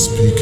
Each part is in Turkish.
speak.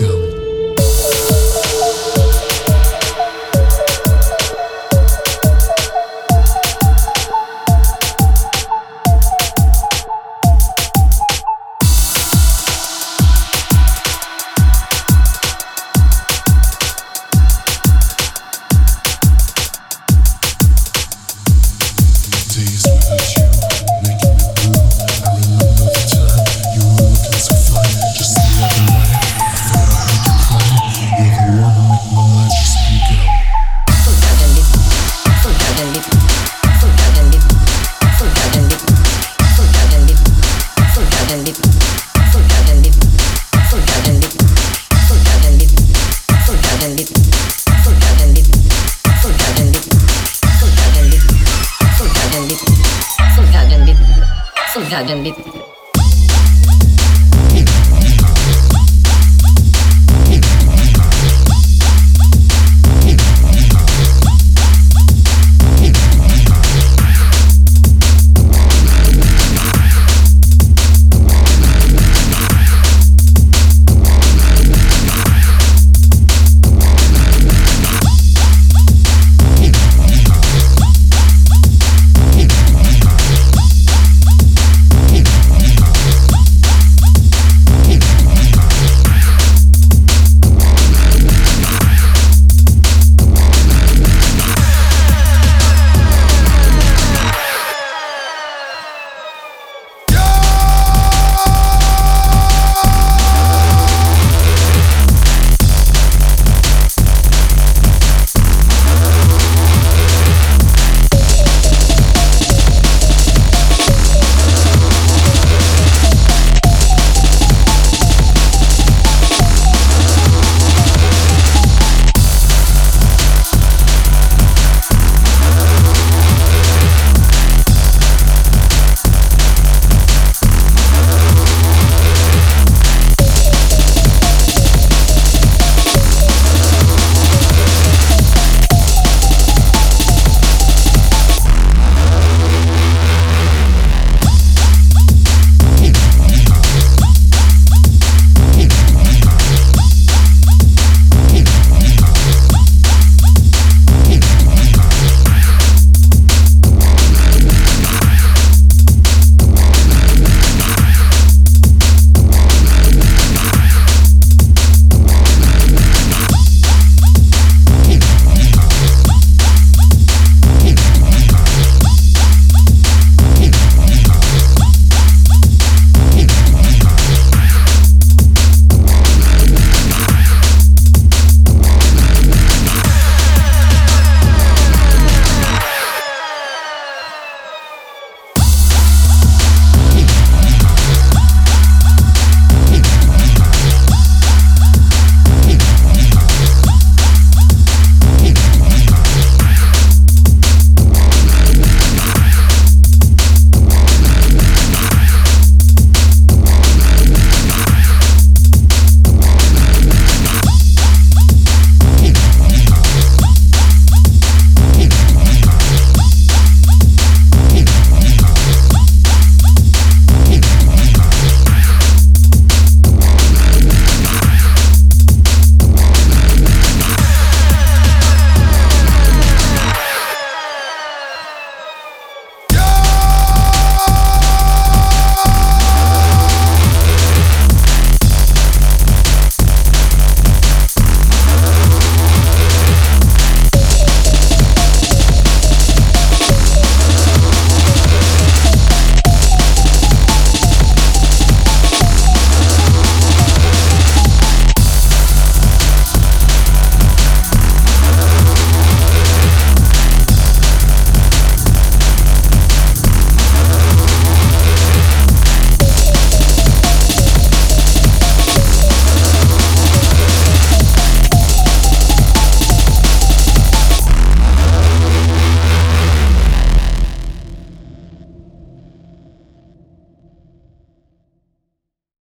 Güzel canım bir